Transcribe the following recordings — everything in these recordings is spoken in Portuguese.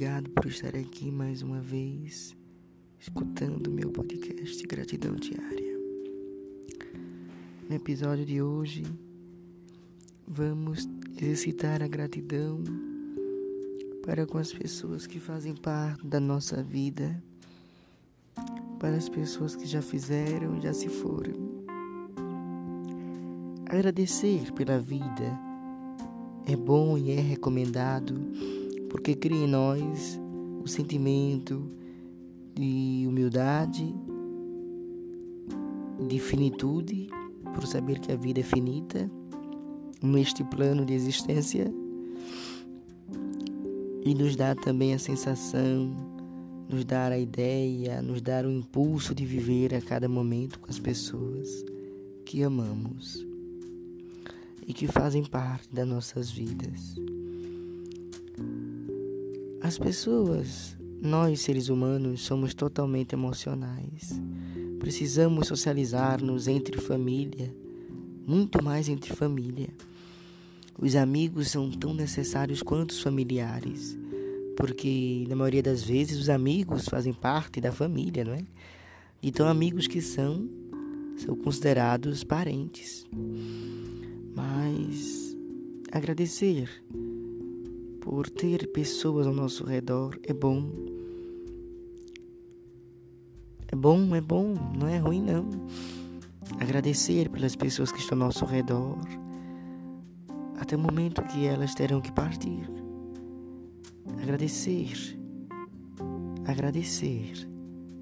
obrigado por estar aqui mais uma vez, escutando meu podcast Gratidão Diária. No episódio de hoje, vamos exercitar a gratidão para com as pessoas que fazem parte da nossa vida, para as pessoas que já fizeram e já se foram. Agradecer pela vida é bom e é recomendado porque cria em nós o sentimento de humildade, de finitude, por saber que a vida é finita neste plano de existência e nos dá também a sensação, nos dar a ideia, nos dar o impulso de viver a cada momento com as pessoas que amamos e que fazem parte das nossas vidas. As pessoas, nós seres humanos, somos totalmente emocionais. Precisamos socializar-nos entre família, muito mais entre família. Os amigos são tão necessários quanto os familiares, porque na maioria das vezes os amigos fazem parte da família, não é? Então, amigos que são, são considerados parentes. Mas agradecer por ter pessoas ao nosso redor é bom. É bom, é bom, não é ruim não. Agradecer pelas pessoas que estão ao nosso redor, até o momento que elas terão que partir. Agradecer, agradecer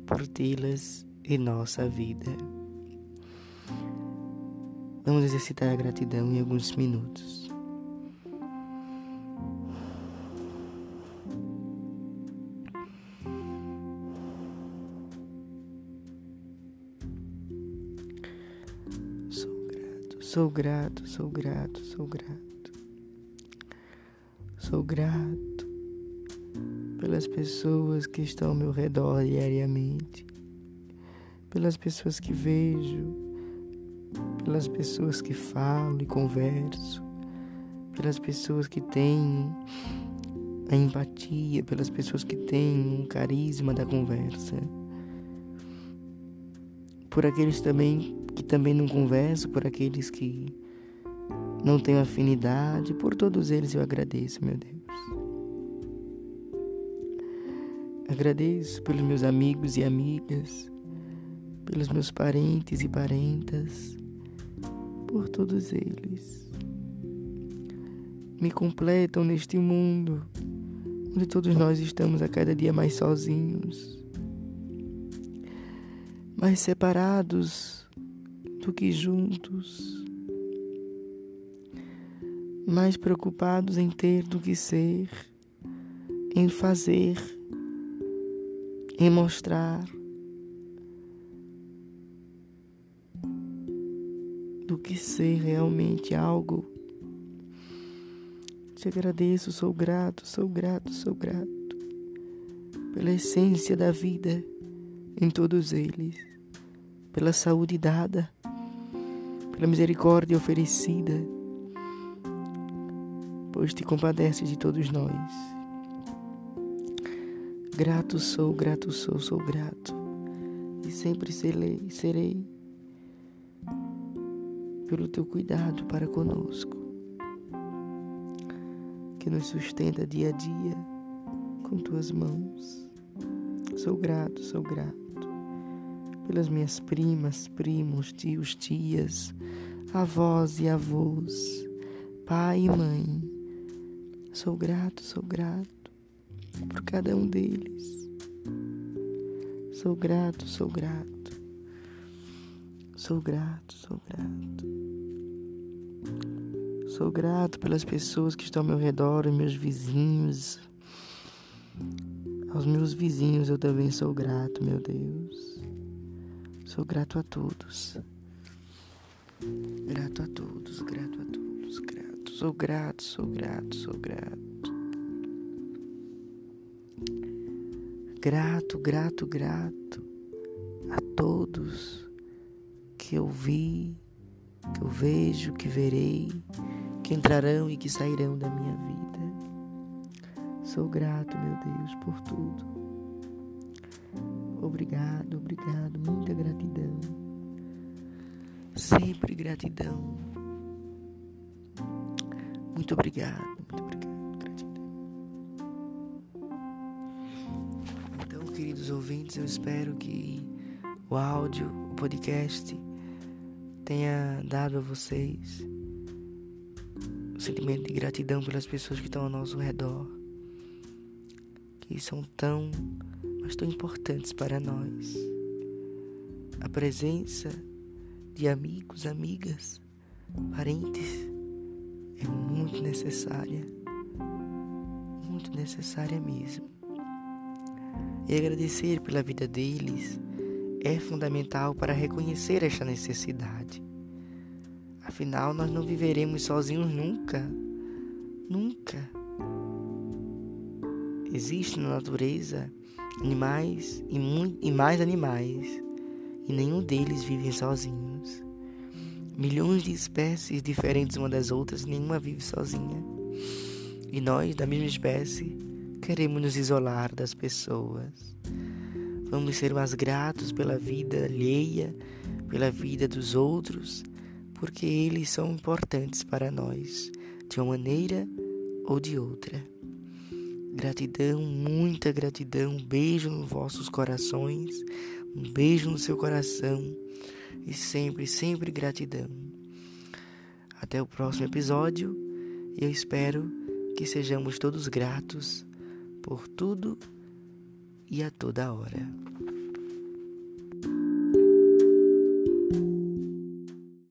por tê-las em nossa vida. Vamos exercitar a gratidão em alguns minutos. Sou grato, sou grato, sou grato. Sou grato pelas pessoas que estão ao meu redor diariamente, pelas pessoas que vejo, pelas pessoas que falo e converso, pelas pessoas que têm a empatia, pelas pessoas que têm um carisma da conversa, por aqueles também que também não converso, por aqueles que não tenho afinidade, por todos eles eu agradeço, meu Deus. Agradeço pelos meus amigos e amigas, pelos meus parentes e parentas, por todos eles. Me completam neste mundo onde todos nós estamos a cada dia mais sozinhos, mais separados do que juntos, mais preocupados em ter do que ser, em fazer, em mostrar. Do que ser realmente algo. Te agradeço, sou grato, sou grato, sou grato pela essência da vida em todos eles, pela saúde dada pela misericórdia oferecida, pois te compadeces de todos nós. Grato sou, grato sou, sou grato, e sempre serei, serei pelo teu cuidado para conosco, que nos sustenta dia a dia com tuas mãos. Sou grato, sou grato pelas minhas primas, primos, tios, tias, avós e avós, pai e mãe. Sou grato, sou grato por cada um deles. Sou grato, sou grato. Sou grato, sou grato. Sou grato pelas pessoas que estão ao meu redor, meus vizinhos. Aos meus vizinhos eu também sou grato, meu Deus. Sou grato a todos. Grato a todos, grato a todos, grato. Sou grato, sou grato, sou grato. Grato, grato, grato a todos que eu vi, que eu vejo, que verei, que entrarão e que sairão da minha vida. Sou grato, meu Deus, por tudo. Obrigado, obrigado, muita gratidão. Sempre gratidão. Muito obrigado, muito obrigado, gratidão. Então, queridos ouvintes, eu espero que o áudio, o podcast tenha dado a vocês o sentimento de gratidão pelas pessoas que estão ao nosso redor, que são tão, mas tão importantes para nós. A presença de amigos, amigas, parentes é muito necessária, muito necessária mesmo. E agradecer pela vida deles é fundamental para reconhecer esta necessidade. Afinal, nós não viveremos sozinhos nunca. Nunca. Existem na natureza animais e, e mais animais, e nenhum deles vive sozinhos. Milhões de espécies diferentes uma das outras, nenhuma vive sozinha. E nós, da mesma espécie, queremos nos isolar das pessoas. Vamos ser mais gratos pela vida alheia, pela vida dos outros porque eles são importantes para nós, de uma maneira ou de outra. Gratidão, muita gratidão, um beijo nos vossos corações, um beijo no seu coração e sempre, sempre gratidão. Até o próximo episódio e eu espero que sejamos todos gratos por tudo e a toda hora.